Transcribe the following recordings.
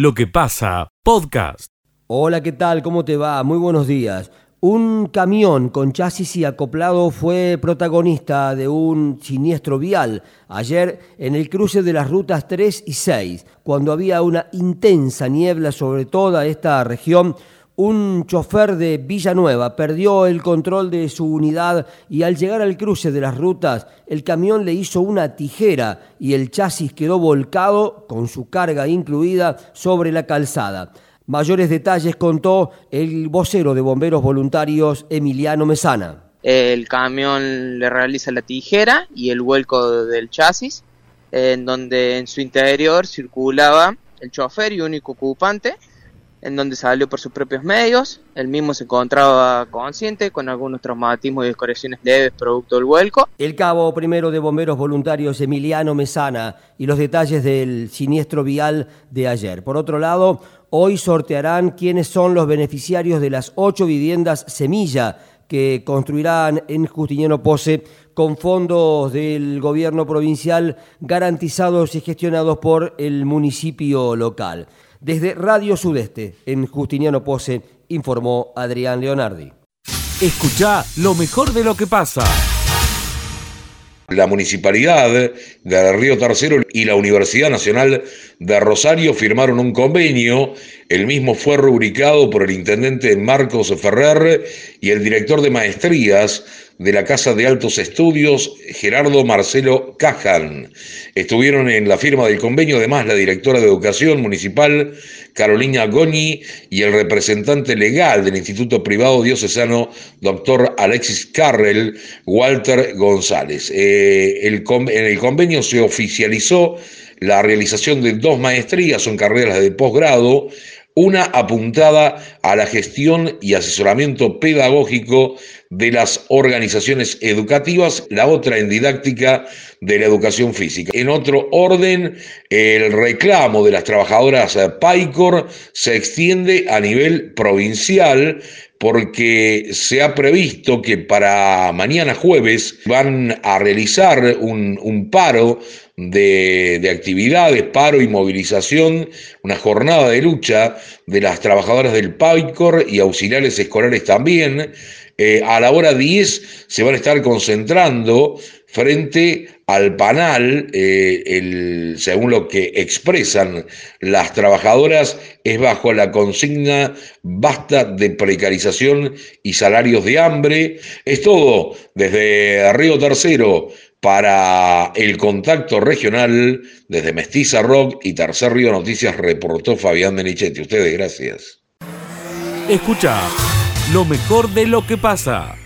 lo que pasa, podcast. Hola, ¿qué tal? ¿Cómo te va? Muy buenos días. Un camión con chasis y acoplado fue protagonista de un siniestro vial ayer en el cruce de las rutas 3 y 6, cuando había una intensa niebla sobre toda esta región un chofer de Villanueva perdió el control de su unidad y al llegar al cruce de las rutas, el camión le hizo una tijera y el chasis quedó volcado, con su carga incluida, sobre la calzada. Mayores detalles contó el vocero de bomberos voluntarios Emiliano Mesana. El camión le realiza la tijera y el vuelco del chasis, en donde en su interior circulaba el chofer y único ocupante, en donde salió por sus propios medios. El mismo se encontraba consciente con algunos traumatismos y descoraciones leves producto del vuelco. El cabo primero de bomberos voluntarios Emiliano Mesana y los detalles del siniestro vial de ayer. Por otro lado, hoy sortearán quiénes son los beneficiarios de las ocho viviendas semilla que construirán en Justiniano Pose con fondos del gobierno provincial garantizados y gestionados por el municipio local. Desde Radio Sudeste, en Justiniano Pose, informó Adrián Leonardi. Escucha lo mejor de lo que pasa. La Municipalidad de Río Tercero y la Universidad Nacional de Rosario firmaron un convenio. El mismo fue rubricado por el intendente Marcos Ferrer y el director de maestrías de la Casa de Altos Estudios, Gerardo Marcelo Cajan. Estuvieron en la firma del convenio además la directora de Educación Municipal, Carolina Goñi, y el representante legal del Instituto Privado Diocesano, doctor Alexis Carrell, Walter González. Eh, en el convenio se oficializó la realización de dos maestrías, son carreras de posgrado, una apuntada a la gestión y asesoramiento pedagógico de las organizaciones educativas, la otra en didáctica de la educación física. En otro orden, el reclamo de las trabajadoras PAICOR se extiende a nivel provincial porque se ha previsto que para mañana jueves van a realizar un, paro de, de, actividades, paro y movilización, una jornada de lucha de las trabajadoras del PAICOR y auxiliares escolares también, eh, a la hora 10 se van a estar concentrando frente al panal, eh, según lo que expresan las trabajadoras, es bajo la consigna basta de precarización y salarios de hambre. Es todo desde Río Tercero para el contacto regional, desde Mestiza Rock y Tercer Río Noticias, reportó Fabián Denichetti. Ustedes, gracias. Escucha lo mejor de lo que pasa.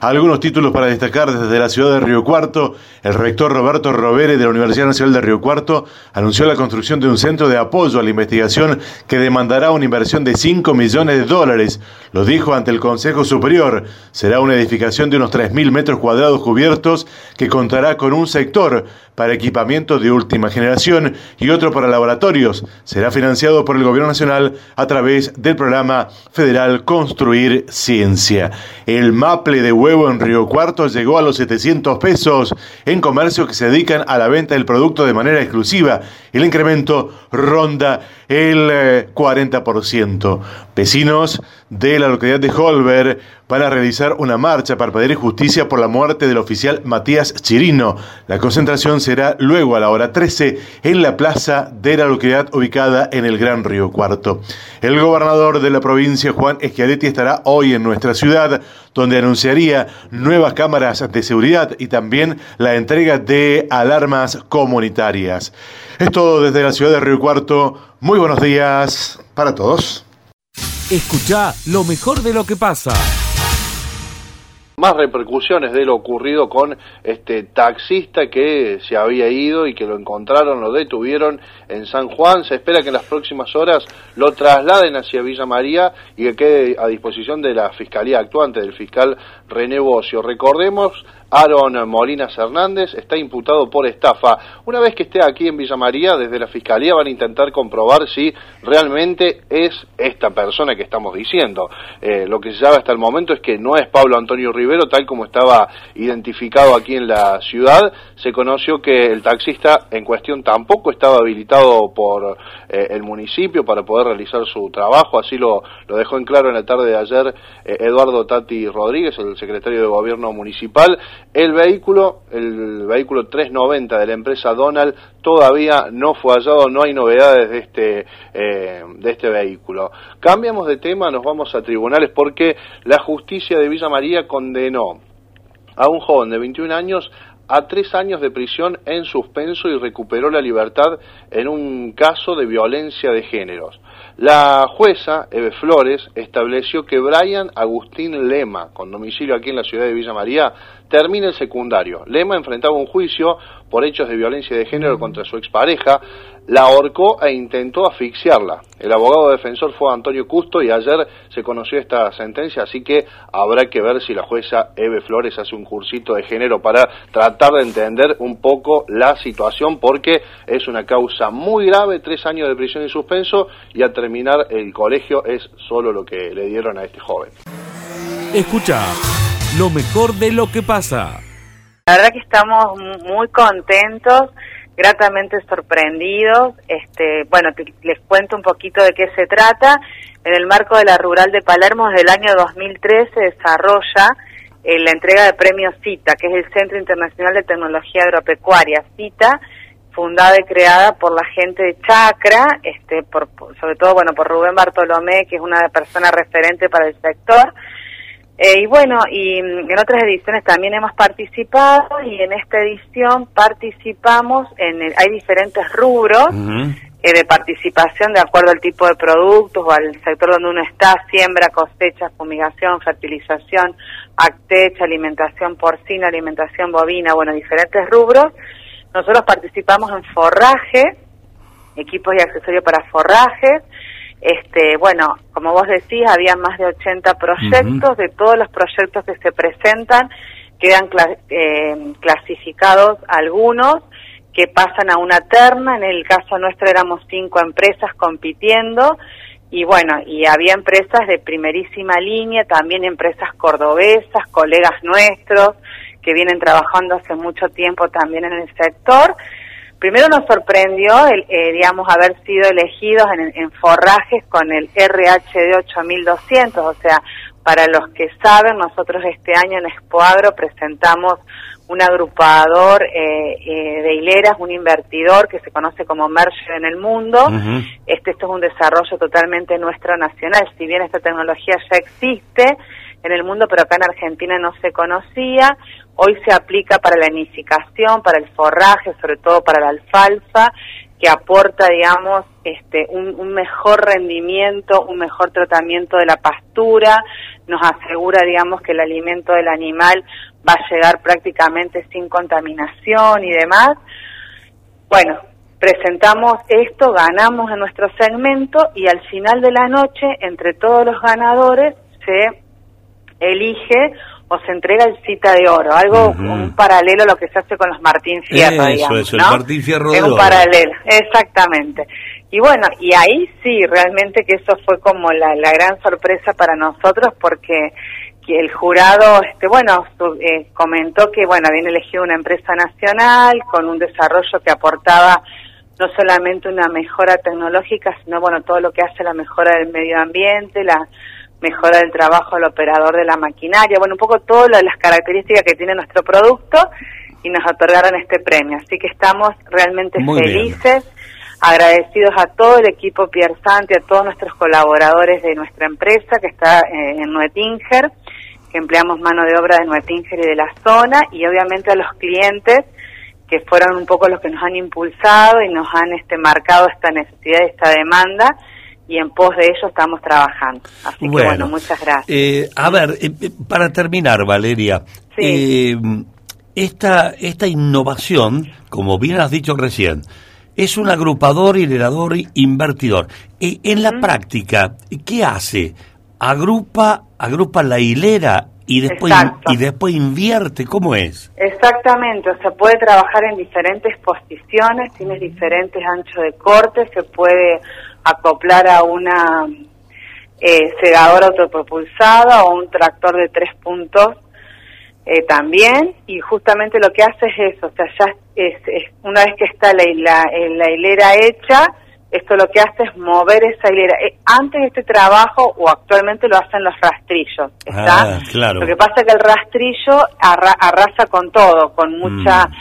Algunos títulos para destacar desde la ciudad de Río Cuarto. El rector Roberto Rovere de la Universidad Nacional de Río Cuarto anunció la construcción de un centro de apoyo a la investigación que demandará una inversión de 5 millones de dólares. Lo dijo ante el Consejo Superior. Será una edificación de unos 3.000 metros cuadrados cubiertos que contará con un sector para equipamiento de última generación y otro para laboratorios. Será financiado por el Gobierno Nacional a través del programa federal Construir Ciencia. El maple de huevo en Río Cuarto llegó a los 700 pesos en comercios que se dedican a la venta del producto de manera exclusiva. El incremento ronda el 40%. Eh, Vecinos de la localidad de Holber van a realizar una marcha para pedir justicia por la muerte del oficial Matías Chirino. La concentración será luego a la hora 13 en la plaza de la localidad ubicada en el Gran Río Cuarto. El gobernador de la provincia, Juan Schiaretti, estará hoy en nuestra ciudad, donde anunciaría nuevas cámaras de seguridad y también la entrega de alarmas comunitarias. Es todo desde la ciudad de Río Cuarto. Muy buenos días para todos. Escucha lo mejor de lo que pasa más repercusiones de lo ocurrido con este taxista que se había ido y que lo encontraron, lo detuvieron en San Juan. Se espera que en las próximas horas lo trasladen hacia Villa María y que quede a disposición de la Fiscalía actuante, del fiscal René. Recordemos, Aaron Molinas Hernández, está imputado por estafa. Una vez que esté aquí en Villa María, desde la Fiscalía van a intentar comprobar si realmente es esta persona que estamos diciendo. Eh, lo que se sabe hasta el momento es que no es Pablo Antonio Rivero, tal como estaba identificado aquí en la ciudad. Se conoció que el taxista en cuestión tampoco estaba habilitado por eh, el municipio para poder realizar su trabajo, así lo, lo dejó en claro en la tarde de ayer eh, Eduardo Tati Rodríguez, el secretario de Gobierno Municipal. El vehículo, el vehículo 390 de la empresa Donald todavía no fue hallado, no hay novedades de este, eh, de este vehículo. Cambiamos de tema, nos vamos a tribunales porque la justicia de Villa María condenó a un joven de 21 años a tres años de prisión en suspenso y recuperó la libertad en un caso de violencia de géneros. La jueza, Eve Flores, estableció que Brian Agustín Lema, con domicilio aquí en la ciudad de Villa María, termina el secundario. Lema enfrentaba un juicio por hechos de violencia de género contra su expareja, la ahorcó e intentó asfixiarla. El abogado defensor fue Antonio Custo y ayer se conoció esta sentencia, así que habrá que ver si la jueza Eve Flores hace un cursito de género para tratar de entender un poco la situación, porque es una causa muy grave, tres años de prisión y suspenso, y al terminar el colegio es solo lo que le dieron a este joven. Escucha lo mejor de lo que pasa. La verdad que estamos muy contentos, gratamente sorprendidos. Este, bueno, les cuento un poquito de qué se trata. En el marco de la Rural de Palermo, desde el año 2013 se desarrolla eh, la entrega de premios CITA, que es el Centro Internacional de Tecnología Agropecuaria. CITA, fundada y creada por la gente de Chacra, este, por, sobre todo, bueno, por Rubén Bartolomé, que es una persona referente para el sector eh, y bueno, y mm, en otras ediciones también hemos participado y en esta edición participamos en, hay diferentes rubros eh, de participación de acuerdo al tipo de productos o al sector donde uno está, siembra, cosecha, fumigación, fertilización, actecha, alimentación porcina, alimentación bovina, bueno, diferentes rubros. Nosotros participamos en forraje, equipos y accesorios para forrajes, este, bueno, como vos decís, había más de 80 proyectos, de todos los proyectos que se presentan, quedan eh, clasificados algunos que pasan a una terna, en el caso nuestro éramos cinco empresas compitiendo, y bueno, y había empresas de primerísima línea, también empresas cordobesas, colegas nuestros, que vienen trabajando hace mucho tiempo también en el sector, Primero nos sorprendió, el, eh, digamos, haber sido elegidos en, forrajes con el RHD 8200, o sea, para los que saben, nosotros este año en Expoagro presentamos un agrupador eh, eh, de hileras, un invertidor que se conoce como Merger en el mundo. este, esto es un desarrollo totalmente nuestro nacional. Si bien esta tecnología ya existe en el mundo, pero acá en Argentina no se conocía, hoy se aplica para la nidificación, para el forraje, sobre todo para la alfalfa, que aporta, digamos, este, un, un, mejor rendimiento, un mejor tratamiento de la pastura, nos asegura, digamos, que el alimento del animal va a llegar prácticamente sin contaminación y demás. Bueno, presentamos esto, ganamos en nuestro segmento y al final de la noche, entre todos los ganadores, se elige o se entrega el cita de oro, algo un paralelo a lo que se hace con los Martín Fierro, digamos, es, el Martín Fierro es un paralelo, exactamente. Y bueno, y ahí sí, realmente que eso fue como la, la gran sorpresa para nosotros porque que el jurado, este, bueno, eh, comentó que, bueno, habían elegido una empresa nacional con un desarrollo que aportaba no solamente una mejora tecnológica, sino, bueno, todo lo que hace la mejora del medio ambiente, la mejora del trabajo del operador de la maquinaria, bueno, un poco todas las características que tiene nuestro producto y nos otorgaron este premio. Así que estamos realmente felices, agradecidos a todo el equipo Pierre Santi, a todos nuestros colaboradores de nuestra empresa que está eh, en Nuetinger, que empleamos mano de obra de Nuetinger y de la zona, y obviamente a los clientes que fueron un poco los que nos han impulsado y nos han este, marcado esta necesidad y esta demanda y en pos de ello estamos trabajando. Así que bueno, muchas gracias. Eh, a ver, eh, eh, para terminar, Valeria, esta, esta innovación, como bien has dicho recién, es un agrupador, hilerador, invertidor. en la práctica, ¿qué hace? Agrupa, agrupa la hilera y después Exacto. y después invierte, ¿cómo es? Exactamente, o sea, puede trabajar en diferentes posiciones, tiene diferentes anchos de corte, se puede acoplar a una eh, segadora autopropulsada o un tractor de tres puntos eh, también, y justamente lo que hace es eso, o sea, ya es, es- una vez que está la, la, la hilera hecha, esto lo que hace es mover esa hilera. Eh, antes este trabajo, o actualmente lo hacen los rastrillos, ¿está? Ah, claro. Lo que pasa es que el rastrillo arra- arrasa con todo, con mucha, Mm.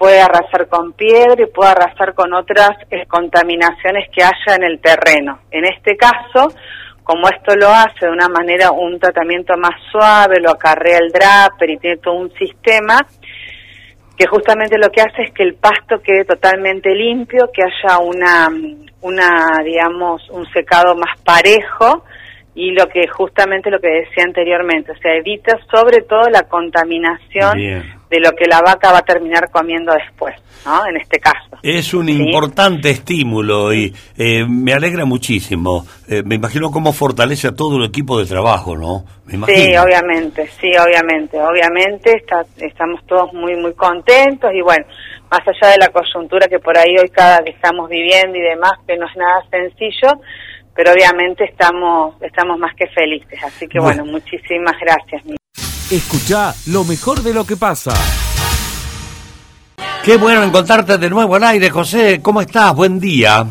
Puede arrasar con piedra y puede arrasar con otras eh, contaminaciones que haya en el terreno. En este caso, como esto lo hace de una manera, un tratamiento más suave, lo acarrea el draper y tiene todo un sistema, que justamente lo que hace es que el pasto quede totalmente limpio, que haya una, una digamos, un secado más parejo y lo que justamente lo que decía anteriormente, o sea, evita sobre todo la contaminación. De lo que la vaca va a terminar comiendo después, ¿no? En este caso. Es un Sí. importante estímulo y eh, me alegra muchísimo. Eh, me imagino cómo fortalece a todo el equipo de trabajo, ¿no? Me imagino. Sí, obviamente, sí, obviamente, obviamente está, estamos todos muy, muy contentos y bueno, más allá de la coyuntura que por ahí hoy cada vez estamos viviendo y demás, que no es nada sencillo, pero obviamente estamos, estamos más que felices, así que bueno, Bueno. muchísimas gracias. Escucha lo mejor de lo que pasa. Qué bueno encontrarte de nuevo al aire, José. ¿Cómo estás? Buen día.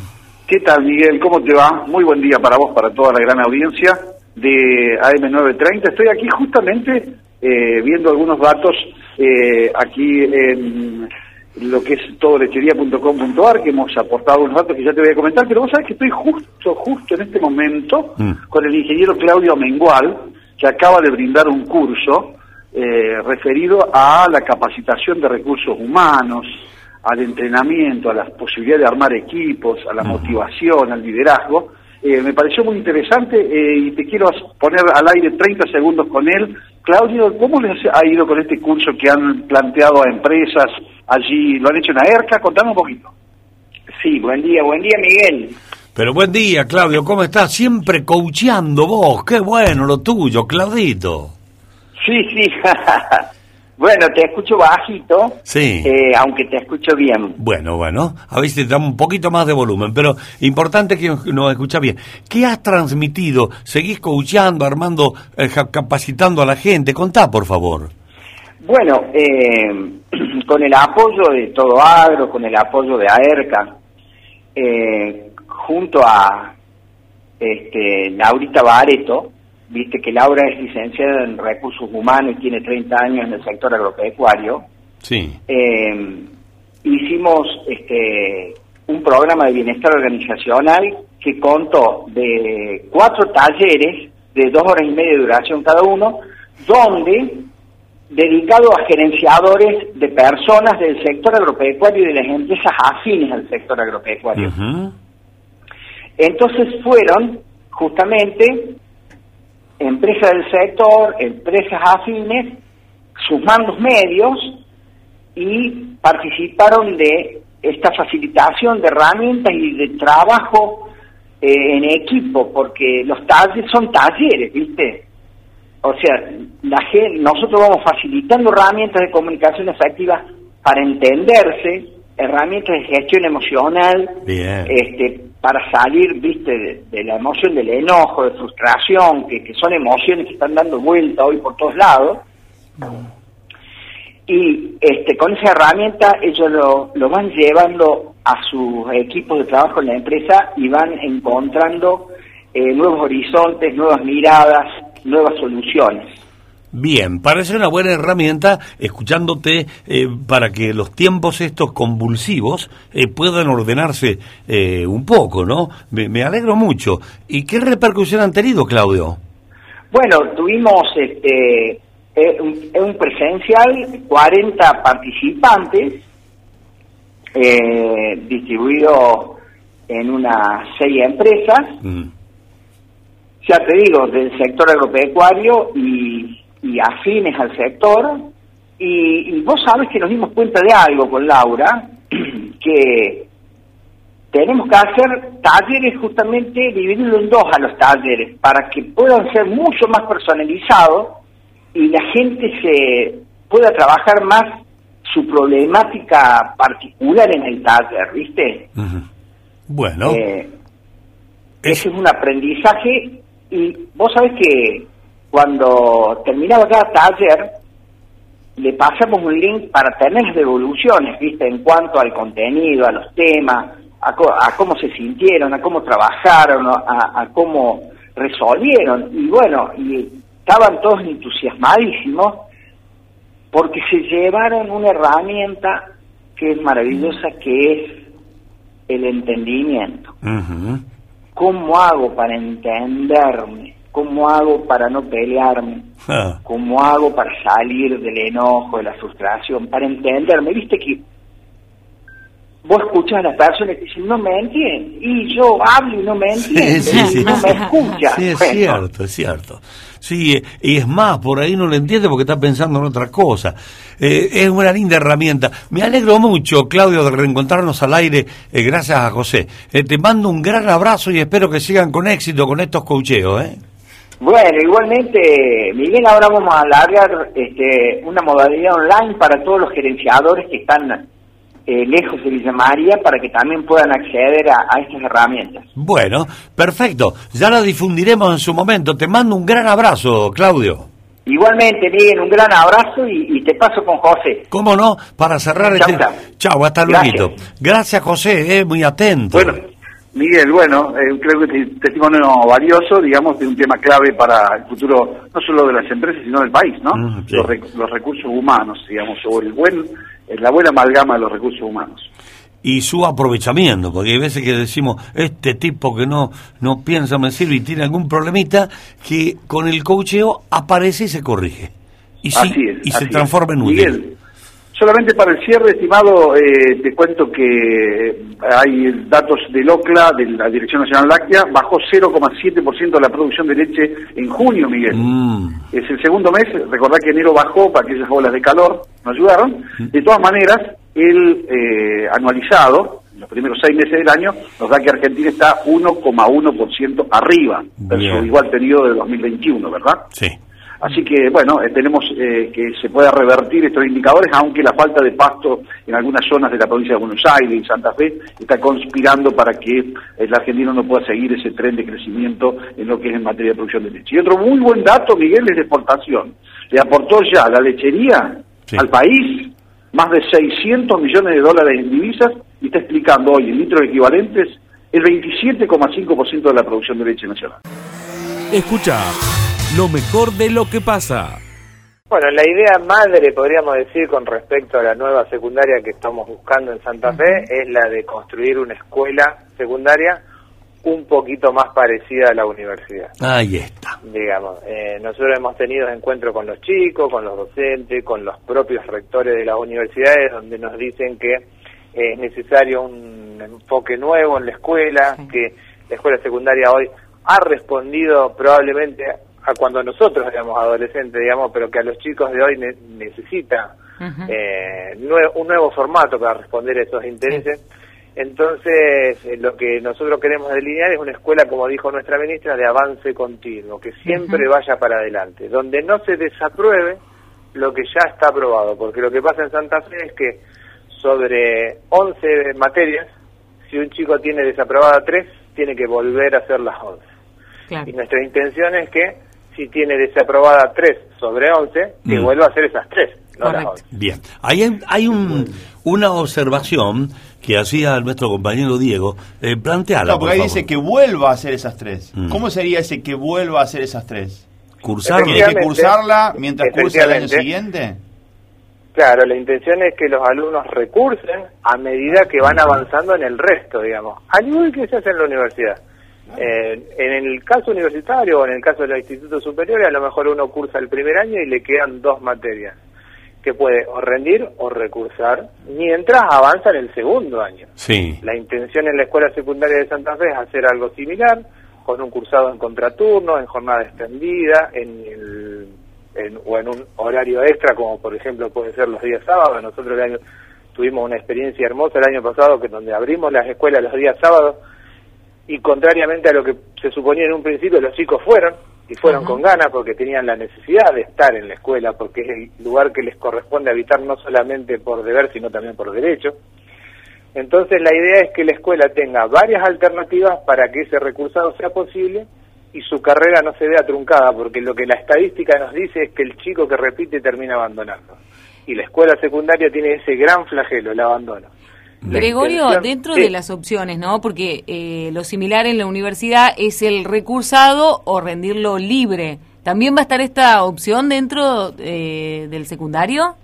¿Qué tal, Miguel? ¿Cómo te va? Muy buen día para vos, para toda la gran audiencia de AM930. Estoy aquí justamente eh, viendo algunos datos eh, aquí en lo que es todolechería.com.ar, que hemos aportado unos datos que ya te voy a comentar, pero vos sabés que estoy justo, justo en este momento Mm. con el ingeniero Claudio Mengual, que acaba de brindar un curso eh, referido a la capacitación de recursos humanos, al entrenamiento, a la posibilidad de armar equipos, a la motivación, al liderazgo. Eh, me pareció muy interesante eh, y te quiero poner al aire 30 segundos con él. Claudio, ¿cómo les ha ido con este curso que han planteado a empresas allí? ¿Lo han hecho en AERCA? Contame un poquito. Sí, buen día, buen día Miguel. Pero buen día, Claudio. ¿Cómo estás? Siempre coacheando vos. Qué bueno lo tuyo, Claudito. Sí, sí. bueno, te escucho bajito, Sí. eh, aunque te escucho bien. Bueno, bueno, a si te damos un poquito más de volumen, pero importante que nos escucha bien. ¿Qué has transmitido? ¿Seguís coacheando, armando, eh, capacitando a la gente? Contá, por favor. Bueno, eh, con el apoyo de Todo Agro, con el apoyo de AERCA, eh, junto a este, Laurita Bareto, viste que Laura es licenciada en recursos humanos y tiene 30 años en el sector agropecuario, Sí. eh, hicimos este, un programa de bienestar organizacional que contó de cuatro talleres de dos horas y media de duración cada uno, donde dedicado a gerenciadores de personas del sector agropecuario y de las empresas afines al sector agropecuario. Entonces fueron justamente empresas del sector, empresas afines, sus mandos medios y participaron de esta facilitación de herramientas y de trabajo eh, en equipo, porque los talleres son talleres, ¿viste? O sea, la gen- nosotros vamos facilitando herramientas de comunicación efectiva para entenderse, herramientas de gestión emocional, Bien. este, para salir, viste, de, de la emoción del enojo, de frustración, que, que son emociones que están dando vuelta hoy por todos lados. Y este, con esa herramienta ellos lo, lo van llevando a sus equipos de trabajo en la empresa y van encontrando eh, nuevos horizontes, nuevas miradas, nuevas soluciones. Bien, parece una buena herramienta escuchándote eh, para que los tiempos estos convulsivos eh, puedan ordenarse eh, un poco, ¿no? Me, me alegro mucho. ¿Y qué repercusión han tenido, Claudio? Bueno, tuvimos este, eh, un, un presencial, 40 participantes, eh, distribuidos en unas seis empresas, Mm. ya te digo, del sector agropecuario y, y afines al sector. Y, y vos sabes que nos dimos cuenta de algo con Laura, que tenemos que hacer talleres justamente, dividirlo en dos a los talleres, para que puedan ser mucho más personalizados y la gente se pueda trabajar más su problemática particular en el taller, ¿viste? Bueno. Eh, ese es un aprendizaje y vos sabés que cuando terminaba cada taller le pasamos un link para tener las devoluciones, ¿viste? En cuanto al contenido, a los temas, a, cómo se sintieron, a cómo trabajaron, a, a cómo resolvieron. Y bueno, y estaban todos entusiasmadísimos porque se llevaron una herramienta que es maravillosa, que es el entendimiento. ¿Cómo hago para entenderme? ¿Cómo hago para no pelearme? Ah. ¿Cómo hago para salir del enojo, de la frustración? Para entenderme. Viste que vos escuchas a las personas que dicen, no me entienden, y yo hablo y no me entienden, no me escuchan. Sí, es cierto, es cierto. Sí, y es más, por ahí no lo entiende porque está pensando en otra cosa. Eh, es una linda herramienta. Me alegro mucho, Claudio, de reencontrarnos al aire, eh, gracias a José. Eh, te mando un gran abrazo y espero que sigan con éxito con estos cocheos, ¿eh? Bueno, igualmente, Miguel, ahora vamos a alargar este, una modalidad online para todos los gerenciadores que están eh, lejos de Villa María para que también puedan acceder a, estas herramientas. Bueno, perfecto. Ya la difundiremos en su momento. Te mando un gran abrazo, Claudio. Igualmente, Miguel, un gran abrazo y, te paso con José. ¿Cómo no? Para cerrar este... Chao, hasta luego. Gracias. José, eh, muy atento. Bueno, Miguel, bueno, eh, creo que es testimonio valioso, digamos, de un tema clave para el futuro, no solo de las empresas, sino del país, ¿no? Mm, los, los recursos humanos, digamos, o el buen es la buena amalgama de los recursos humanos. Y su aprovechamiento, porque hay veces que decimos, este tipo que no, no piensa, me sirve y tiene algún problemita, que con el cocheo aparece y se corrige. Y, sí, y se transforma en útil. Solamente para el cierre, estimado, eh, te cuento que hay datos del OCLA, de la Dirección Nacional Láctea, bajó 0,7% la producción de leche en junio, Miguel. Mm. Es el segundo mes, recordad que enero bajó para aquellas olas de calor, nos ayudaron. Mm. De todas maneras, el eh, anualizado, los primeros seis meses del año, nos da que Argentina está 1,1% arriba, versus igual periodo de 2021, ¿verdad? Sí. Así que, bueno, eh, tenemos eh, que se pueda revertir estos indicadores, aunque la falta de pasto en algunas zonas de la provincia de Buenos Aires y Santa Fe está conspirando para que el argentino no pueda seguir ese tren de crecimiento en lo que es en materia de producción de leche. Y otro muy buen dato, Miguel, es de exportación. Le aportó ya la lechería al país más de 600 millones de dólares en divisas y está explicando hoy en litros equivalentes el 27,5% de la producción de leche nacional. Escucha lo mejor de lo que pasa. Bueno, la idea madre, podríamos decir, con respecto a la nueva secundaria que estamos buscando en Santa Fe, es la de construir una escuela secundaria un poquito más parecida a la universidad. Ahí está. Digamos, eh, nosotros hemos tenido encuentros con los chicos, con los docentes, con los propios rectores de las universidades, donde nos dicen que es necesario un enfoque nuevo en la escuela, que la escuela secundaria hoy ha respondido probablemente cuando nosotros éramos adolescentes, digamos, pero que a los chicos de hoy necesita eh, un nuevo formato para responder a esos intereses. Entonces, eh, lo que nosotros queremos delinear es una escuela, como dijo nuestra ministra, de avance continuo, que siempre vaya para adelante, donde no se desapruebe lo que ya está aprobado, porque lo que pasa en Santa Fe es que sobre 11 materias, si un chico tiene desaprobada 3, tiene que volver a hacer las 11. Y nuestra intención es que si tiene desaprobada 3 sobre 11, que mm. vuelva a hacer esas 3. No Bien, hay, hay un, una observación que hacía nuestro compañero Diego, eh, planteala. No, porque ahí dice que vuelva a hacer esas tres. Mm. ¿Cómo sería ese que vuelva a hacer esas tres? ¿Cursarla? ¿Tiene que cursarla mientras cursa el año siguiente? Claro, la intención es que los alumnos recursen a medida que van avanzando en el resto, digamos, al igual que se hace en la universidad. Eh, en el caso universitario o en el caso de los institutos superiores, a lo mejor uno cursa el primer año y le quedan dos materias que puede o rendir o recursar mientras avanza en el segundo año. Sí. La intención en la escuela secundaria de Santa Fe es hacer algo similar, con un cursado en contraturno, en jornada extendida, en el, o en un horario extra, como por ejemplo puede ser los días sábados. Nosotros el año tuvimos una experiencia hermosa el año pasado que donde abrimos las escuelas los días sábados y contrariamente a lo que se suponía en un principio, los chicos fueron y fueron con ganas porque tenían la necesidad de estar en la escuela, porque es el lugar que les corresponde habitar no solamente por deber, sino también por derecho. Entonces la idea es que la escuela tenga varias alternativas para que ese recursado sea posible y su carrera no se vea truncada, porque lo que la estadística nos dice es que el chico que repite termina abandonando. Y la escuela secundaria tiene ese gran flagelo, el abandono. Gregorio, dentro Sí. de las opciones, ¿no? Porque eh, lo similar en la universidad es el recursado o rendirlo libre. ¿También va a estar esta opción dentro eh, del secundario?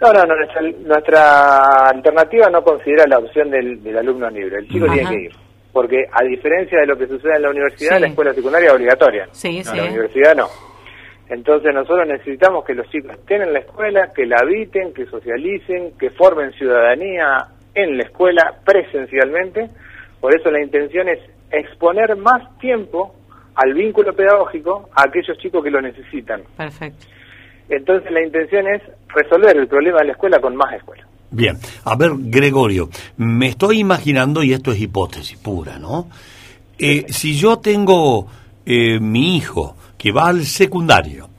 No, no, no, nuestra, nuestra alternativa no considera la opción del, del alumno libre. El chico Ajá. tiene que ir. Porque a diferencia de lo que sucede en la universidad, Sí. la escuela secundaria es obligatoria. Sí, No, sí. La universidad no. Entonces nosotros necesitamos que los chicos estén en la escuela, que la habiten, que socialicen, que formen ciudadanía en la escuela presencialmente. Por eso la intención es exponer más tiempo al vínculo pedagógico a aquellos chicos que lo necesitan. Perfecto. Entonces la intención es resolver el problema de la escuela con más escuela. Bien, a ver, Gregorio, me estoy imaginando, y esto es hipótesis pura, ¿no? Eh, si yo tengo eh, mi hijo que va al secundario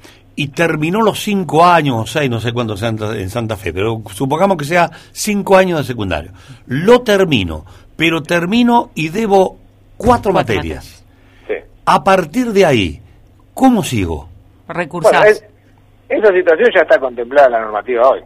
y terminó los cinco años o seis, no sé cuántos sean en Santa Fe, pero supongamos que sea cinco años de secundario, lo termino, pero termino y debo cuatro, materias. Sí. A partir de ahí, ¿cómo sigo? Bueno, es- esa situación ya está contemplada en la normativa hoy.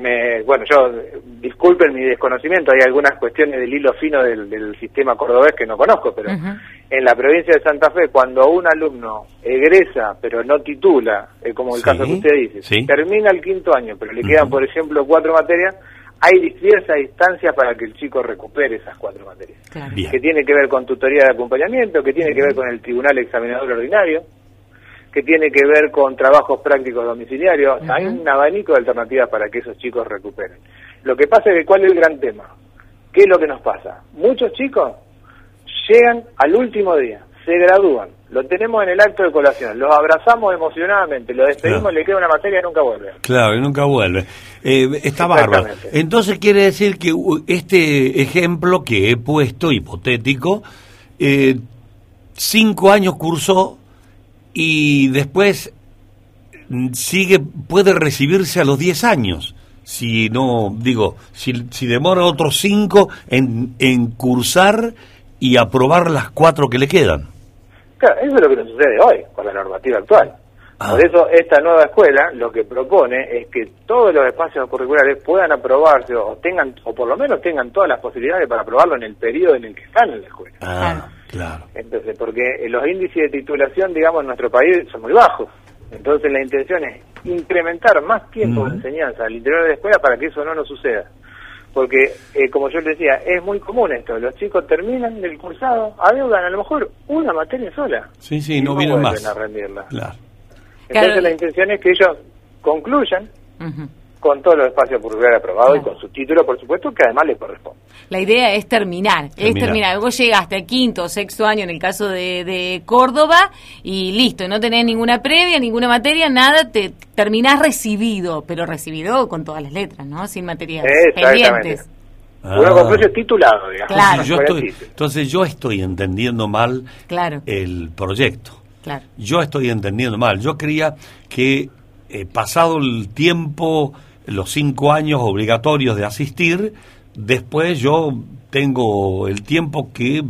Me- bueno, yo, disculpen mi desconocimiento, hay algunas cuestiones del hilo fino del, del sistema cordobés que no conozco, pero en la provincia de Santa Fe, cuando un alumno egresa, pero no titula, eh, como el Sí, caso que usted dice, sí. termina el quinto año, pero le quedan, por ejemplo, cuatro materias, hay diversas instancias para que el chico recupere esas cuatro materias. Que tiene que ver con tutoría de acompañamiento, que tiene que ver con el tribunal examinador ordinario, que tiene que ver con trabajos prácticos domiciliarios. Hay un abanico de alternativas para que esos chicos recuperen. Lo que pasa es que, ¿cuál es el gran tema? ¿Qué es lo que nos pasa? Muchos chicos llegan al último día, se gradúan, lo tenemos en el acto de colación, los abrazamos emocionadamente, lo despedimos, Claro. le queda una materia y nunca vuelve. Claro, y nunca vuelve. Eh, está bárbaro. Entonces quiere decir que uh, este ejemplo que he puesto, hipotético, eh, cinco años cursó y después mm, sigue, puede recibirse a los diez años. Si no, digo, si, si demora otros cinco en, en cursar y aprobar las cuatro que le quedan. Claro, eso es lo que nos sucede hoy con la normativa actual. Ah. Por eso esta nueva escuela lo que propone es que todos los espacios curriculares puedan aprobarse o tengan o por lo menos tengan todas las posibilidades para aprobarlo en el periodo en el que están en la escuela. Ah, claro. Entonces, porque eh, los índices de titulación, digamos, en nuestro país son muy bajos. Entonces, la intención es incrementar más tiempo de enseñanza al interior de la escuela para que eso no nos suceda. Porque, eh, como yo les decía, es muy común esto. Los chicos terminan el cursado, adeudan a lo mejor una materia sola. Sí, sí, y no vienen vuelven más. a rendirla. Claro. Entonces, Claro. la intención es que ellos concluyan con todos los espacios curriculares aprobados y con su título, por supuesto, que además les corresponde. La idea es terminar, es Terminar. Vos llegaste al quinto o sexto año en el caso de, de Córdoba y listo, no tenés ninguna previa, ninguna materia, nada, te terminás recibido, pero recibido con todas las letras, ¿no? Sin materias pendientes. Uno concluye titulado, digamos. Claro. Entonces, yo estoy, título. entonces yo estoy entendiendo mal Claro, el proyecto. Claro. Yo estoy entendiendo mal. Yo creía que eh, pasado el tiempo, los cinco años obligatorios de asistir, después yo tengo el tiempo que,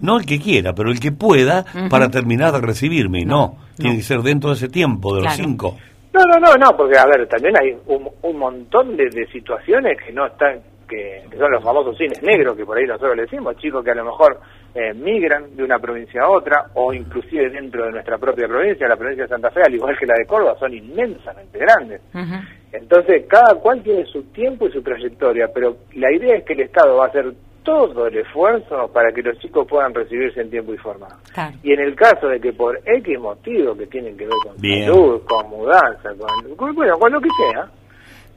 no el que quiera, pero el que pueda para terminar de recibirme. No, No, tiene no. que ser dentro de ese tiempo, de los cinco. No, no, no, no, porque a ver, también hay un, un montón de, de situaciones que no están, que, que son los famosos cines negros, que por ahí nosotros le decimos, chicos que a lo mejor eh, migran de una provincia a otra, o inclusive dentro de nuestra propia provincia, la provincia de Santa Fe, al igual que la de Córdoba, son inmensamente grandes. Entonces, cada cual tiene su tiempo y su trayectoria, pero la idea es que el Estado va a hacer todo el esfuerzo para que los chicos puedan recibirse en tiempo y forma. Claro. Y en el caso de que por X motivo que tienen que ver con Bien. salud, con mudanza, con, con- bueno, con lo que sea,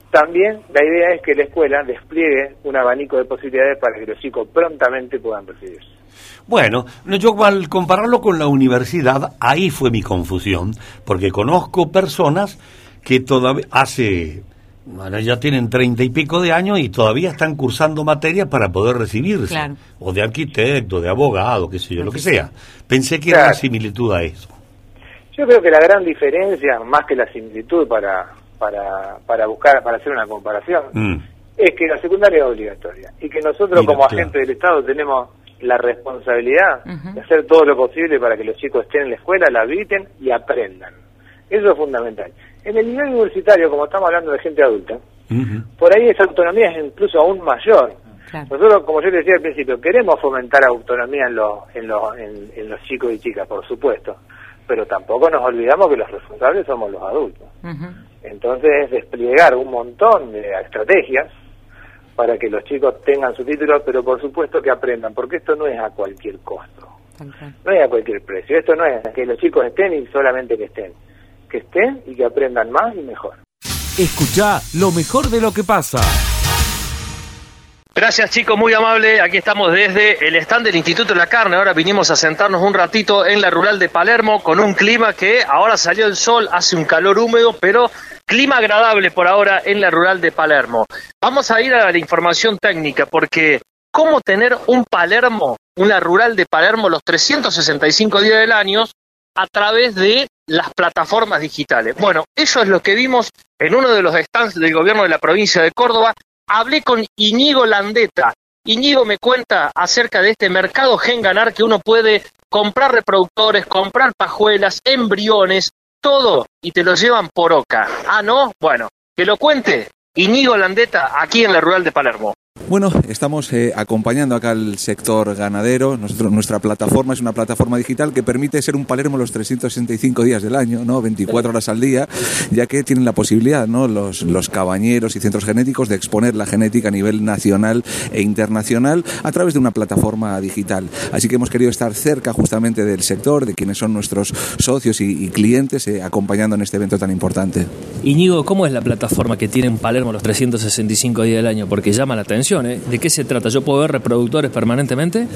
también la idea es que la escuela despliegue un abanico de posibilidades para que los chicos prontamente puedan recibirse. Bueno, no, yo al compararlo con la universidad, ahí fue mi confusión, porque conozco personas que todavía hace Bueno, ya tienen treinta y pico de años y todavía están cursando materias para poder recibirse. Claro. O de arquitecto, de abogado, qué sé yo, lo que sea. Pensé que era una similitud a eso. Yo creo que la gran diferencia, más que la similitud para, para, para buscar, para hacer una comparación, Mm. es que la secundaria es obligatoria y que nosotros Mira, como claro. agentes del Estado tenemos la responsabilidad de hacer todo lo posible para que los chicos estén en la escuela, la habiten y aprendan. Eso es fundamental. En el nivel universitario, como estamos hablando de gente adulta, por ahí esa autonomía es incluso aún mayor. Nosotros, como yo te decía al principio, queremos fomentar autonomía en los, en los, en, en los chicos y chicas, por supuesto, pero tampoco nos olvidamos que los responsables somos los adultos. Entonces es desplegar un montón de estrategias para que los chicos tengan su título, pero por supuesto que aprendan, porque esto no es a cualquier costo, no es a cualquier precio, esto no es que los chicos estén y solamente que estén, que estén y que aprendan más y mejor. Escucha lo mejor de lo que pasa. Gracias chicos, muy amable. Aquí estamos desde el stand del Instituto de la Carne. Ahora vinimos a sentarnos un ratito en la rural de Palermo con un clima que ahora salió el sol, hace un calor húmedo, pero clima agradable por ahora en la rural de Palermo. Vamos a ir a la información técnica porque ¿cómo tener un Palermo, una rural de Palermo los 365 días del año a través de las plataformas digitales? Bueno, eso es lo que vimos en uno de los stands del gobierno de la provincia de Córdoba hablé con Iñigo Landeta. Iñigo me cuenta acerca de este mercado gen ganar que uno puede comprar reproductores, comprar pajuelas, embriones, todo y te lo llevan por oca. Ah, ¿no? Bueno, que lo cuente Iñigo Landeta aquí en la rural de Palermo. Bueno, estamos eh, acompañando acá al sector ganadero. Nuestra plataforma es una plataforma digital que permite ser un Palermo los 365 días del año, ¿no? 24 horas al día, ya que tienen la posibilidad, ¿no? Los, cabañeros y centros genéticos de exponer la genética a nivel nacional e internacional a través de una plataforma digital. Así que hemos querido estar cerca justamente del sector, de quienes son nuestros socios y, y clientes, eh, acompañando en este evento tan importante. Iñigo, ¿cómo es la plataforma que tiene en Palermo los 365 días del año? Porque llama la atención, ¿eh? ¿De qué se trata? ¿Yo puedo ver reproductores permanentemente?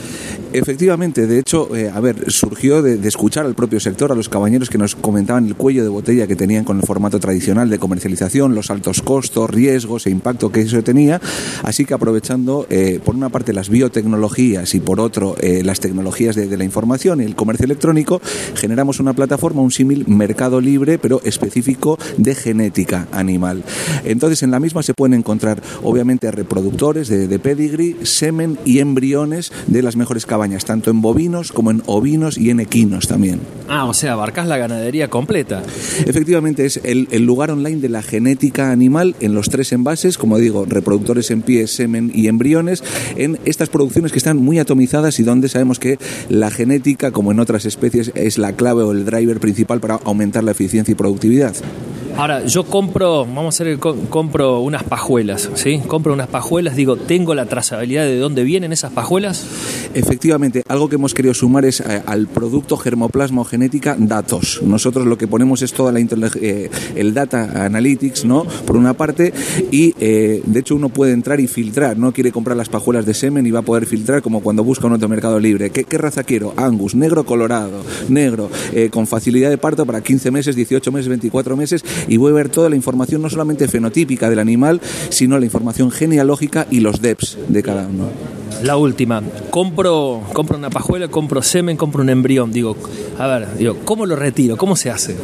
Efectivamente, de hecho, eh, a ver, surgió de, escuchar al propio sector, a los cabañeros que nos comentaban el cuello de botella que tenían con el formato tradicional de comercialización, los altos costos, riesgos e impacto que eso tenía. Así que aprovechando, eh, por una parte, las biotecnologías y por otro, las tecnologías de, de la información y el comercio electrónico, generamos una plataforma, un símil mercado libre, pero específico de genética animal. Entonces, en la misma se pueden encontrar, obviamente, reproductores de, de pedigree, semen y embriones de las mejores cabañas, tanto en bovinos como en ovinos y en equinos también. Ah, o sea, abarcás la ganadería completa. Efectivamente, es el, el lugar online de la genética animal en los tres envases, como digo, reproductores en pie, semen y embriones, en estas producciones que están muy atomizadas y donde sabemos que la genética, como en otras especies, es la clave o el driver principal para aumentar la eficiencia y productividad. Ahora, yo compro, vamos a hacer, el co- compro unas pajuelas, ¿sí? Compro unas pajuelas, digo, ¿tengo la trazabilidad de dónde vienen esas pajuelas? Efectivamente, algo que hemos querido sumar es eh, al producto germoplasma o genética datos. Nosotros lo que ponemos es toda la eh, el data analytics, ¿no? Por una parte, y eh, de hecho uno puede entrar y filtrar, no quiere comprar las pajuelas de semen y va a poder filtrar como cuando busca en otro mercado libre. ¿Qué, qué raza quiero? Angus, negro colorado, negro, eh, con facilidad de parto para 15 meses, 18 meses, 24 meses, y voy a ver toda la información, no solamente fenotípica del animal, sino la información genealógica y los DEPs de cada uno. La última, compro, compro una pajuela, compro semen, compro un embrión. Digo, a ver, digo, ¿cómo lo retiro? ¿Cómo se hace?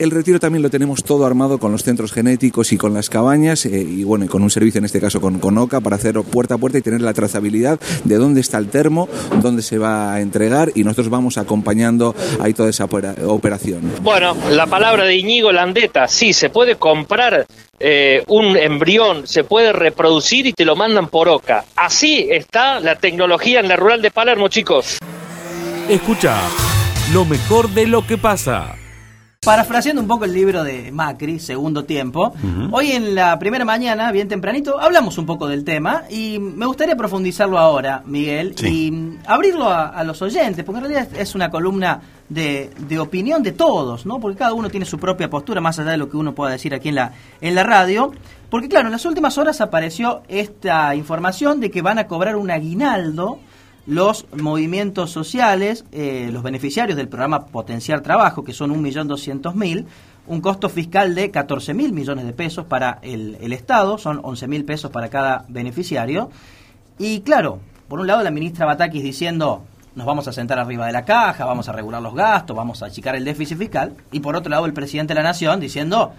El retiro también lo tenemos todo armado con los centros genéticos y con las cabañas eh, y bueno, y con un servicio en este caso con, con OCA para hacer puerta a puerta y tener la trazabilidad de dónde está el termo, dónde se va a entregar y nosotros vamos acompañando ahí toda esa opera- operación. Bueno, la palabra de Iñigo Landeta, sí, se puede comprar eh, un embrión, se puede reproducir y te lo mandan por oca. Así está la tecnología en la rural de Palermo, chicos. Escucha lo mejor de lo que pasa. Parafraseando un poco el libro de Macri, Segundo Tiempo, hoy en la primera mañana, bien tempranito, hablamos un poco del tema y me gustaría profundizarlo ahora, Miguel, y abrirlo a, a los oyentes, porque en realidad es una columna de, de opinión de todos, ¿no? Porque cada uno tiene su propia postura, más allá de lo que uno pueda decir aquí en la, en la radio. Porque claro, en las últimas horas apareció esta información de que van a cobrar un aguinaldo los movimientos sociales, eh, los beneficiarios del programa Potenciar Trabajo, que son 1.200.000, un costo fiscal de 14.000 millones de pesos para el, el Estado, son 11.000 pesos para cada beneficiario. Y claro, por un lado la ministra Batakis diciendo nos vamos a sentar arriba de la caja, vamos a regular los gastos, vamos a achicar el déficit fiscal, y por otro lado el presidente de la Nación diciendo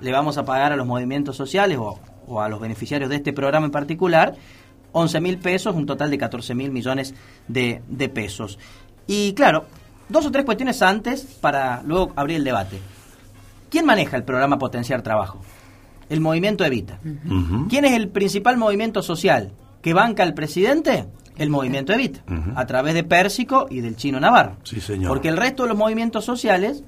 le vamos a pagar a los movimientos sociales o, o a los beneficiarios de este programa en particular 11 mil pesos, un total de 14 mil millones de, de pesos. Y claro, dos o tres cuestiones antes para luego abrir el debate. ¿Quién maneja el programa Potenciar Trabajo? El movimiento Evita. ¿Quién es el principal movimiento social que banca al presidente? El movimiento Evita, a través de Pérsico y del chino Navarro. Sí, señor. Porque el resto de los movimientos sociales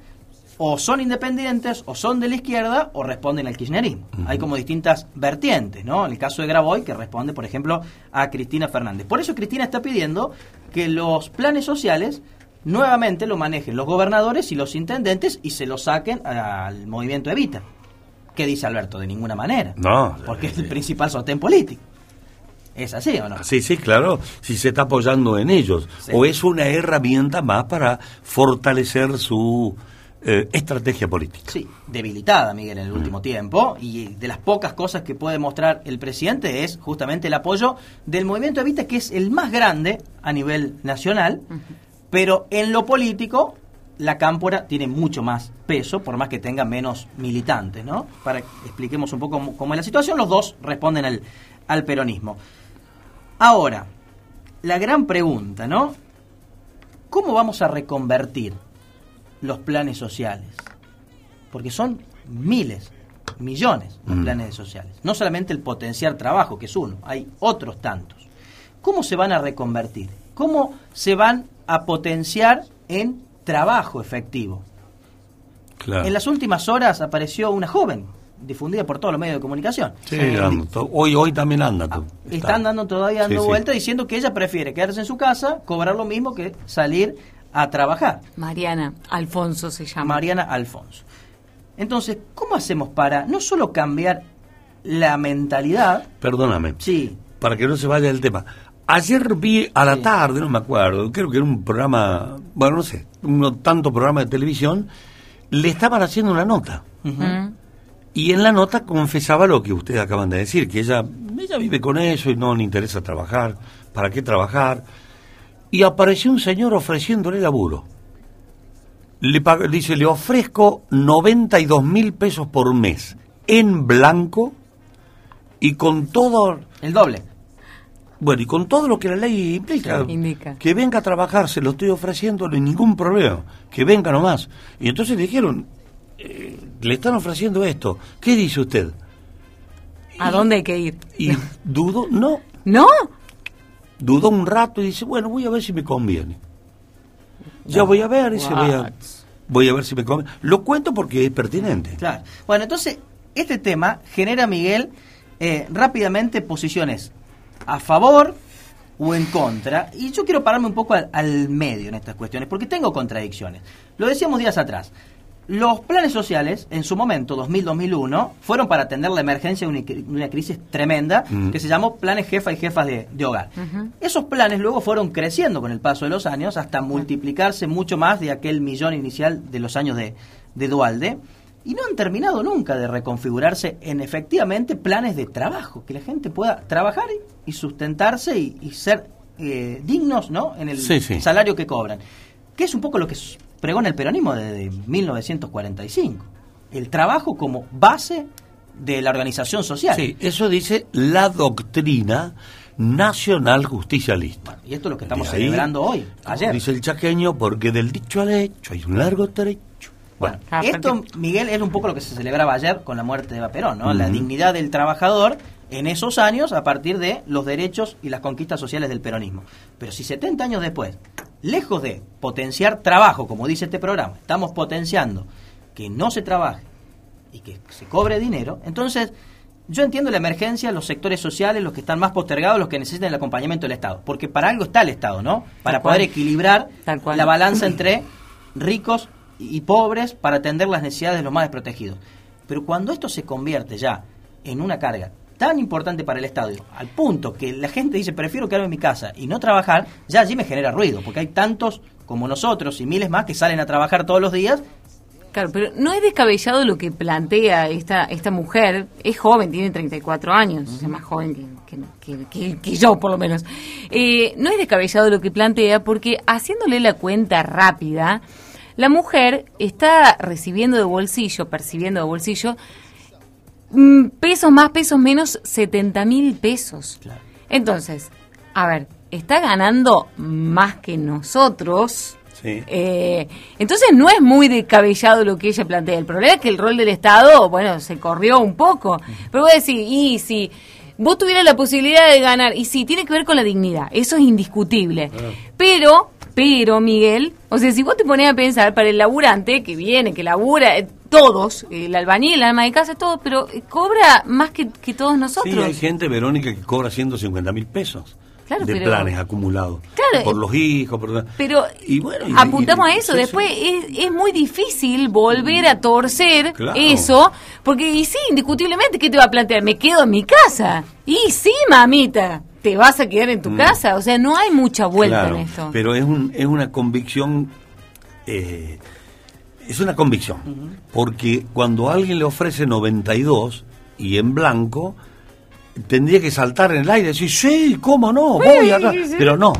o son independientes, o son de la izquierda, o responden al kirchnerismo. Hay como distintas vertientes, ¿no? En el caso de Graboy, que responde, por ejemplo, a Cristina Fernández. Por eso Cristina está pidiendo que los planes sociales nuevamente lo manejen los gobernadores y los intendentes y se lo saquen al movimiento Evita. ¿Qué dice Alberto? De ninguna manera. No. Porque es el principal sostén político. ¿Es así o no? Sí, sí, claro, si se está apoyando en ellos. Sí. O es una herramienta más para fortalecer su eh, estrategia política. Sí, debilitada, Miguel, en el último tiempo. Y de las pocas cosas que puede mostrar el presidente es justamente el apoyo del movimiento Evita, que es el más grande a nivel nacional. Pero en lo político, la cámpora tiene mucho más peso, por más que tenga menos militantes, ¿no? Para que expliquemos un poco cómo, cómo es la situación, los dos responden al, al peronismo. Ahora, la gran pregunta, ¿no? ¿Cómo vamos a reconvertir los planes sociales? Porque son miles, millones de Mm. planes sociales. No solamente el potenciar trabajo, que es uno, hay otros tantos. ¿Cómo se van a reconvertir? ¿Cómo se van a potenciar en trabajo efectivo? Claro. En las últimas horas apareció una joven, difundida por todos los medios de comunicación. Sí, hoy, hoy también anda. to- Están dando todavía dando Sí, sí. vuelta diciendo que ella prefiere quedarse en su casa, cobrar lo mismo que salir a trabajar. Mariana Alfonso se llama. Mariana Alfonso. Entonces, ¿cómo hacemos para no solo cambiar la mentalidad? Perdóname. Sí. Para que no se vaya el tema. Ayer vi a la tarde, no me acuerdo, creo que era un programa, bueno, no sé, un tanto programa de televisión, le estaban haciendo una nota. Mm. Y en la nota confesaba lo que ustedes acaban de decir, que ella, ella vive con eso y no le interesa trabajar. ¿Para qué trabajar? Y apareció un señor ofreciéndole laburo. Le dice, le ofrezco 92 mil pesos por mes en blanco y con todo... El doble. Bueno, y con todo lo que la ley implica. Indica. Que venga a trabajar, se lo estoy ofreciendo, no hay ningún problema. Que venga nomás. Y entonces le dijeron, eh, le están ofreciendo esto. ¿Qué dice usted? ¿A dónde hay que ir? Y dudo, no. ¿No? Dudó un rato y dice, bueno, voy a ver si me conviene. Ya voy a ver, dice, voy a, voy a ver si me conviene. Lo cuento porque es pertinente. Claro. Bueno, entonces, este tema genera, Miguel, eh, rápidamente posiciones a favor o en contra. Y yo quiero pararme un poco al, al medio en estas cuestiones, porque tengo contradicciones. Lo decíamos días atrás. Los planes sociales, en su momento, 2000-2001, fueron para atender la emergencia de una, cri- una crisis tremenda Mm. que se llamó planes jefa y jefas de, de hogar. Esos planes luego fueron creciendo con el paso de los años hasta multiplicarse mucho más de aquel millón inicial de los años de, de Dualde y no han terminado nunca de reconfigurarse en efectivamente planes de trabajo, que la gente pueda trabajar y, y sustentarse y, y ser eh, dignos ¿no? en el Sí, sí. salario que cobran. Que es un poco lo que pregona el peronismo desde 1945. El trabajo como base de la organización social. Sí, eso dice la doctrina nacional justicialista. Y esto es lo que estamos ahí, celebrando hoy, ayer. Dice el chaqueño, porque del dicho al hecho hay un largo trecho. Bueno, Ah, Esto, Miguel, es un poco lo que se celebraba ayer con la muerte de Eva Perón, ¿no? La dignidad del trabajador en esos años a partir de los derechos y las conquistas sociales del peronismo. Pero si 70 años después, lejos de potenciar trabajo, como dice este programa, estamos potenciando que no se trabaje y que se cobre dinero, entonces yo entiendo la emergencia, los sectores sociales, los que están más postergados, los que necesitan el acompañamiento del Estado, porque para algo está el Estado, ¿no? Para Tal cual. poder equilibrar Tal cual. la balanza entre ricos y pobres para atender las necesidades de los más desprotegidos. Pero cuando esto se convierte ya en una carga tan importante para el Estado, al punto que la gente dice prefiero quedarme en mi casa y no trabajar, ya allí me genera ruido, porque hay tantos como nosotros y miles más que salen a trabajar todos los días Claro, pero no es descabellado lo que plantea esta esta mujer. Es joven, tiene 34 años, es más joven que, que- que- que yo, por lo menos. Eh, no es descabellado lo que plantea porque haciéndole la cuenta rápida, la mujer está recibiendo de bolsillo, percibiendo de bolsillo, pesos más, pesos menos, 70 mil pesos. Entonces, a ver, está ganando más que nosotros. Sí. Eh, entonces no es muy descabellado lo que ella plantea. El problema es que el rol del Estado, bueno, se corrió un poco. Pero voy a decir, y si vos tuvieras la posibilidad de ganar, y sí, tiene que ver con la dignidad, eso es indiscutible. Pero, pero, Miguel, o sea, si vos te pones a pensar para el laburante que viene, que labura, eh, todos, el albañil, el alma de casa, todo, pero eh, cobra más que, que todos nosotros. Sí, hay gente, Verónica, que cobra 150 mil pesos Claro, de pero- planes acumulados. Claro, por eh, los hijos, por... Pero Y bueno, y- apuntamos y- a eso. sí, Después Es, es muy difícil volver a torcer Claro. eso, porque y sí, indiscutiblemente, ¿qué te va a plantear? Me quedo en mi casa. Y sí, mamita, te vas a quedar en tu Mm. casa. O sea, no hay mucha vuelta Claro, en esto. pero es, un, es una convicción, eh, es una convicción, porque cuando alguien le ofrece 92 y en blanco, tendría que saltar en el aire y decir, sí, cómo no, voy acá, sí, sí. pero no,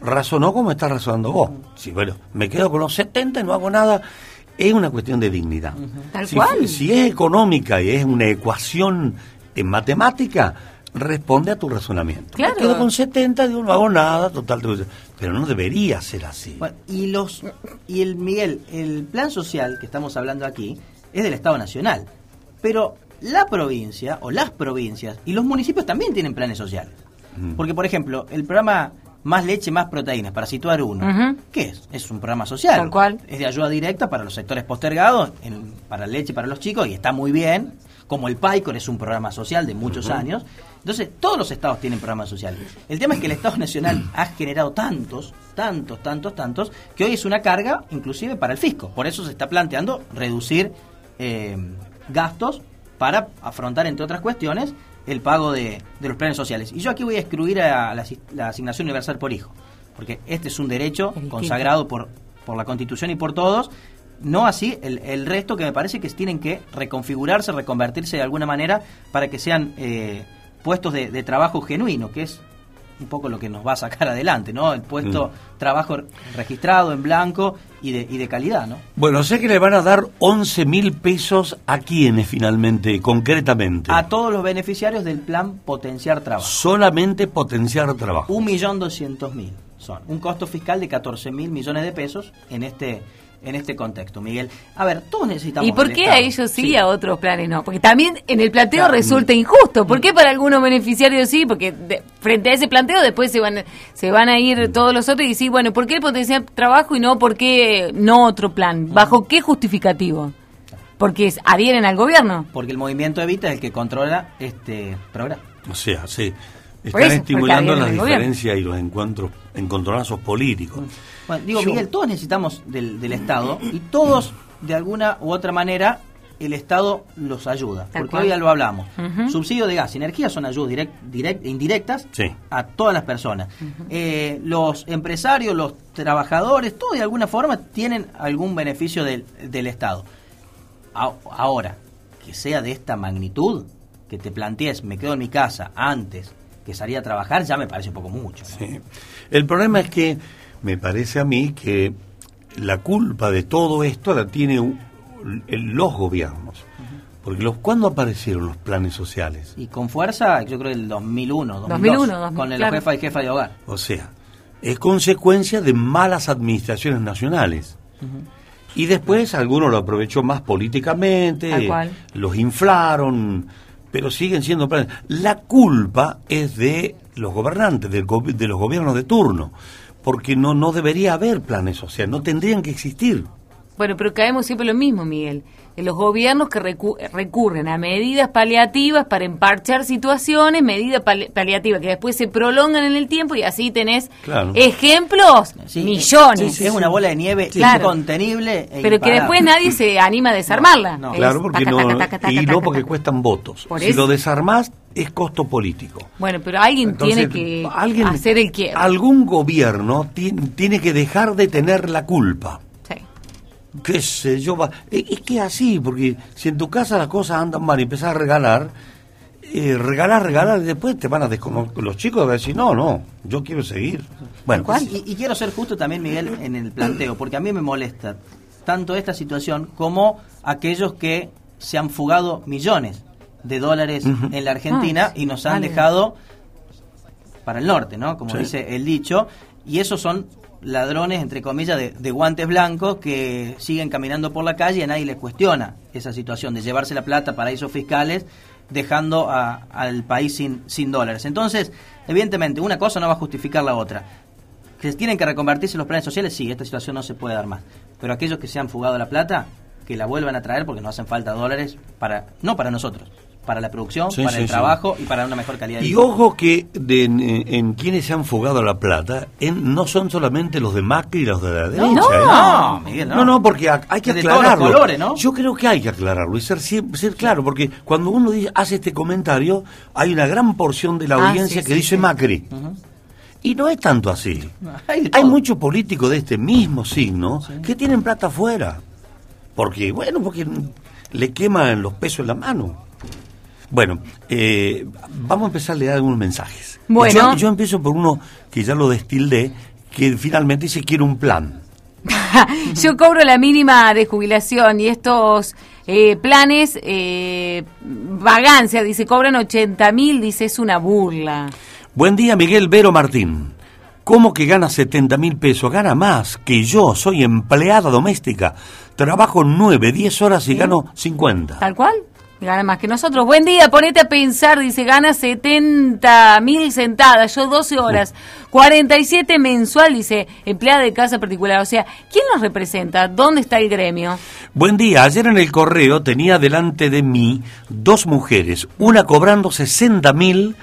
razonó como estás razonando vos. Sí, bueno, me quedo con los 70 y no hago nada. Es una cuestión de dignidad. Tal si, cual. si es económica y es una ecuación en matemática, responde a tu razonamiento. Claro. Me quedo con 70, digo, no hago nada, total. Pero no debería ser así. Bueno, y los y el Miguel, el plan social que estamos hablando aquí es del Estado Nacional, pero la provincia o las provincias y los municipios también tienen planes sociales. Mm. Porque por ejemplo, el programa Más leche, más proteínas, para situar uno, Ujú. ¿qué es? Es un programa social. Tal cual. Es de ayuda directa para los sectores postergados, en- para leche para los chicos, y está muy bien. Como el PAICOR es un programa social de muchos años. Entonces, todos los estados tienen programas sociales. El tema es que el Estado Nacional ha generado tantos, tantos, tantos, tantos, que hoy es una carga inclusive para el fisco. Por eso se está planteando reducir eh, gastos para afrontar, entre otras cuestiones, el pago de, de los planes sociales. Y yo aquí voy a excluir a la, asi- la asignación universal por hijo, porque este es un derecho consagrado por, por la Constitución y por todos. No así el, el resto que me parece que tienen que reconfigurarse, reconvertirse de alguna manera para que sean eh, puestos de, de trabajo genuino, que es un poco lo que nos va a sacar adelante, ¿no? El puesto trabajo registrado en blanco y de, y de calidad, ¿no? Bueno, sé que le van a dar 11 mil pesos a quienes finalmente, concretamente. A todos los beneficiarios del plan Potenciar Trabajo. Solamente potenciar trabajo. Un millón doscientos mil son. Un costo fiscal de 14 mil millones de pesos en este en este contexto, Miguel. A ver, todos necesitamos. ¿Y por qué a ellos sí, y a otros planes no? Porque también en el planteo Claro. resulta injusto. ¿Por qué para algunos beneficiarios sí? Porque de- frente a ese planteo después se van se van a ir todos los otros y decir, bueno, ¿por qué el potencial trabajo y no por qué no otro plan? ¿Bajo qué justificativo? Porque es- adhieren al gobierno. Porque el movimiento Evita es el que controla este programa. O sea, sí. Están eso, estimulando las diferencias y los encuentros, encontronazos políticos. Bueno, digo, Yo- Miguel, todos necesitamos del, del Estado y todos, de alguna u otra manera, el Estado los ayuda. Porque cual. hoy ya lo hablamos. Ujú. Subsidio de gas y energía son ayudas direct, direct- indirectas Sí. a todas las personas. Eh, los empresarios, los trabajadores, todos de alguna forma tienen algún beneficio del, del Estado. A- Ahora, que sea de esta magnitud, que te plantees, me quedo en mi casa antes que salir a trabajar, ya me parece un poco mucho. ¿no? Sí. El problema es que me parece a mí que la culpa de todo esto la tiene u- el- los gobiernos. Porque los ¿cuándo aparecieron los planes sociales? Y con fuerza, yo creo el 2001, 2002, 2001, 2000, con el claro. jefa y jefa de hogar. O sea, es consecuencia de malas administraciones nacionales. Y después algunos lo aprovechó más políticamente, los inflaron, pero siguen siendo planes. La culpa es de los gobernantes, de los gobiernos de turno, porque no, no debería haber planes sociales, no tendrían que existir. Bueno, pero caemos siempre lo mismo, Miguel. En los gobiernos que recu- recurren a medidas paliativas para emparchar situaciones, medidas pali- paliativas que después se prolongan en el tiempo y así tenés Claro. ejemplos, millones. es una bola de nieve Claro. incontenible. e Pero que después nadie se anima a desarmarla. Es Claro, porque taca, no, taca, taca, taca, y taca, no taca. porque cuestan votos. Por si eso. lo desarmás, es costo político. Bueno, pero alguien Entonces, tiene que alguien- hacer el quiebre. Algún gobierno tiene, tiene que dejar de tener la culpa. Qué sé yo, va- es, es que así, porque si en tu casa las cosas andan mal y empezás a regalar, eh, regalar, regalar, y después te van a desconocer, los chicos van a decir, no, no, yo quiero seguir. Bueno, Y, y quiero ser justo también, Miguel, en el planteo, porque a mí me molesta tanto esta situación como aquellos que se han fugado millones de dólares en la Argentina Ah, y nos han vale. dejado para el norte, ¿no? Como Sí. dice el dicho. Y esos son ladrones, entre comillas, de, guantes blancos que siguen caminando por la calle y a nadie les cuestiona esa situación de llevarse la plata a paraísos fiscales dejando a- al país sin, sin dólares. Entonces, evidentemente, una cosa no va a justificar la otra. Que tienen que reconvertirse los planes sociales, sí, esta situación no se puede dar más. Pero aquellos que se han fugado la plata, que la vuelvan a traer porque nos hacen falta dólares para no para nosotros, para la producción, Sí, para sí, el sí. trabajo y para una mejor calidad de Y vida. ojo que de- en, en quienes se han fugado la plata, en- no son solamente los de Macri y los de la derecha. No, ¿eh? no, Miguel, no. no, no, porque ha- hay que aclararlo. colores, ¿no? Yo creo que hay que aclararlo y ser, siempre- ser claro, porque cuando uno dice- hace este comentario, hay una gran porción de la Ah, audiencia sí, que sí, dice sí. Macri. Y no es tanto así. Hay Hay muchos políticos de este mismo signo que tienen plata afuera. Porque, bueno, porque le queman los pesos en la mano. Bueno, eh, vamos a empezar a leer algunos mensajes. Bueno. Yo, yo empiezo por uno que ya lo destildé, que finalmente dice quiere un plan. Yo cobro la mínima de jubilación y estos eh, planes, eh, vagancia, dice, cobran 80 mil, dice, es una burla. Buen día, Miguel Vero Martín. ¿Cómo que gana 70 mil pesos? Gana más que yo, soy empleada doméstica. Trabajo 9, 10 horas y gano 50. Tal cual. Gana más que nosotros. Buen día, ponete a pensar, dice, gana 70 mil sentadas, yo 12 horas, 47 mensual, dice, empleada de casa particular. O sea, ¿quién nos representa? ¿Dónde está el gremio? Buen día, ayer en el correo tenía delante de mí dos mujeres, una cobrando 60 mil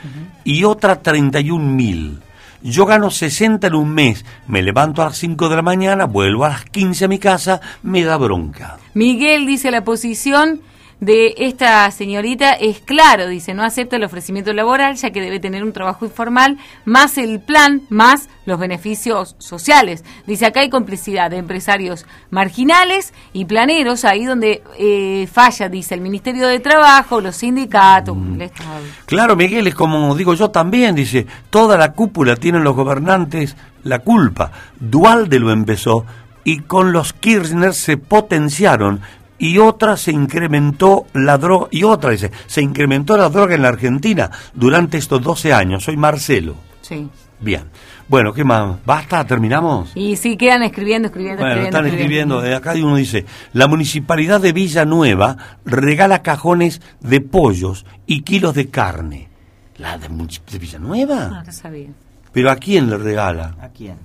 y otra 31 mil. Yo gano 60 en un mes, me levanto a las 5 de la mañana, vuelvo a las 15 a mi casa, me da bronca. Miguel dice la posición de esta señorita es claro, dice, no acepta el ofrecimiento laboral ya que debe tener un trabajo informal, más el plan, más los beneficios sociales. Dice, acá hay complicidad de empresarios marginales y planeros, ahí donde eh, falla, dice, el Ministerio de Trabajo, los sindicatos, el Estado. Claro, Miguel, es como digo yo también, dice, toda la cúpula tienen los gobernantes la culpa. Dualde lo empezó y con los Kirchner se potenciaron y otra se incrementó la droga, y otra dice, se incrementó la droga en la Argentina durante estos 12 años. Soy Marcelo. Sí. Bien. Bueno, ¿qué más? ¿Basta? ¿Terminamos? Y sí, quedan escribiendo, escribiendo, Bueno, escribiendo. están escribiendo. eh, acá uno dice, la municipalidad de Villanueva regala cajones de pollos y kilos de carne. ¿La de, de Villanueva? No, no sabía. ¿Pero a quién le regala? ¿A quién?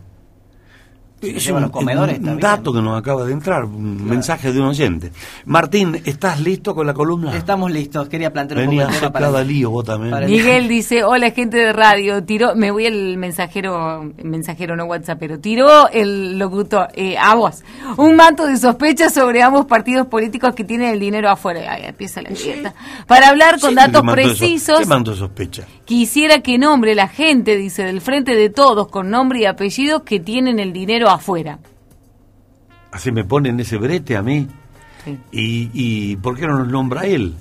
Es un, los comedores, un está bien. dato que nos acaba de entrar, un mensaje de un oyente. Martín, ¿estás listo con la columna? Estamos listos. Quería plantear un Venía poco el para... lío vos también. para el- Miguel dice, hola gente de radio, tiró, me voy al mensajero, mensajero no WhatsApp, pero tiró el locutor, eh, a vos, un manto de sospecha sobre ambos partidos políticos que tienen el dinero afuera. Ahí empieza la grieta. Para hablar con Sí, datos ¿qué manto de so- precisos, ¿Qué manto de sospecha? quisiera que nombre la gente, dice, del frente de todos, con nombre y apellido, que tienen el dinero afuera. Así me ponen ese brete a mí. Sí. ¿Y, ¿Y por qué no nos nombra él?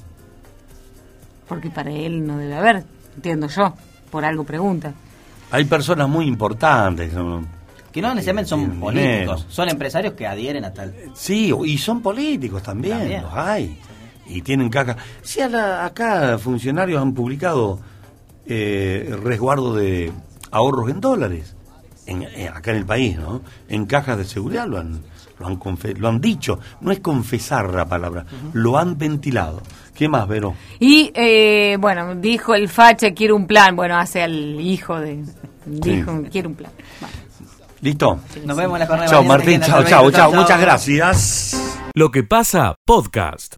Porque para él no debe haber, entiendo yo, por algo pregunta. Hay personas muy importantes. ¿no? Que no necesariamente son políticos, dinero. son empresarios que adhieren a tal. Sí, y son políticos también, También. los hay. Y tienen caca. Sí, a la- acá funcionarios han publicado eh, resguardo de ahorros en dólares. En, acá en el país, ¿no? En cajas de seguridad lo han, lo han, confe- lo han dicho. No es confesar la palabra, lo han ventilado. ¿Qué más, Vero? Y eh, bueno, dijo el facha quiere un plan, bueno, hace al hijo de dijo quiere un plan. ¿Listo? Nos vemos en la jornada de Chao, Martín. Chao, chao, chao. Muchas gracias. Lo que pasa, podcast.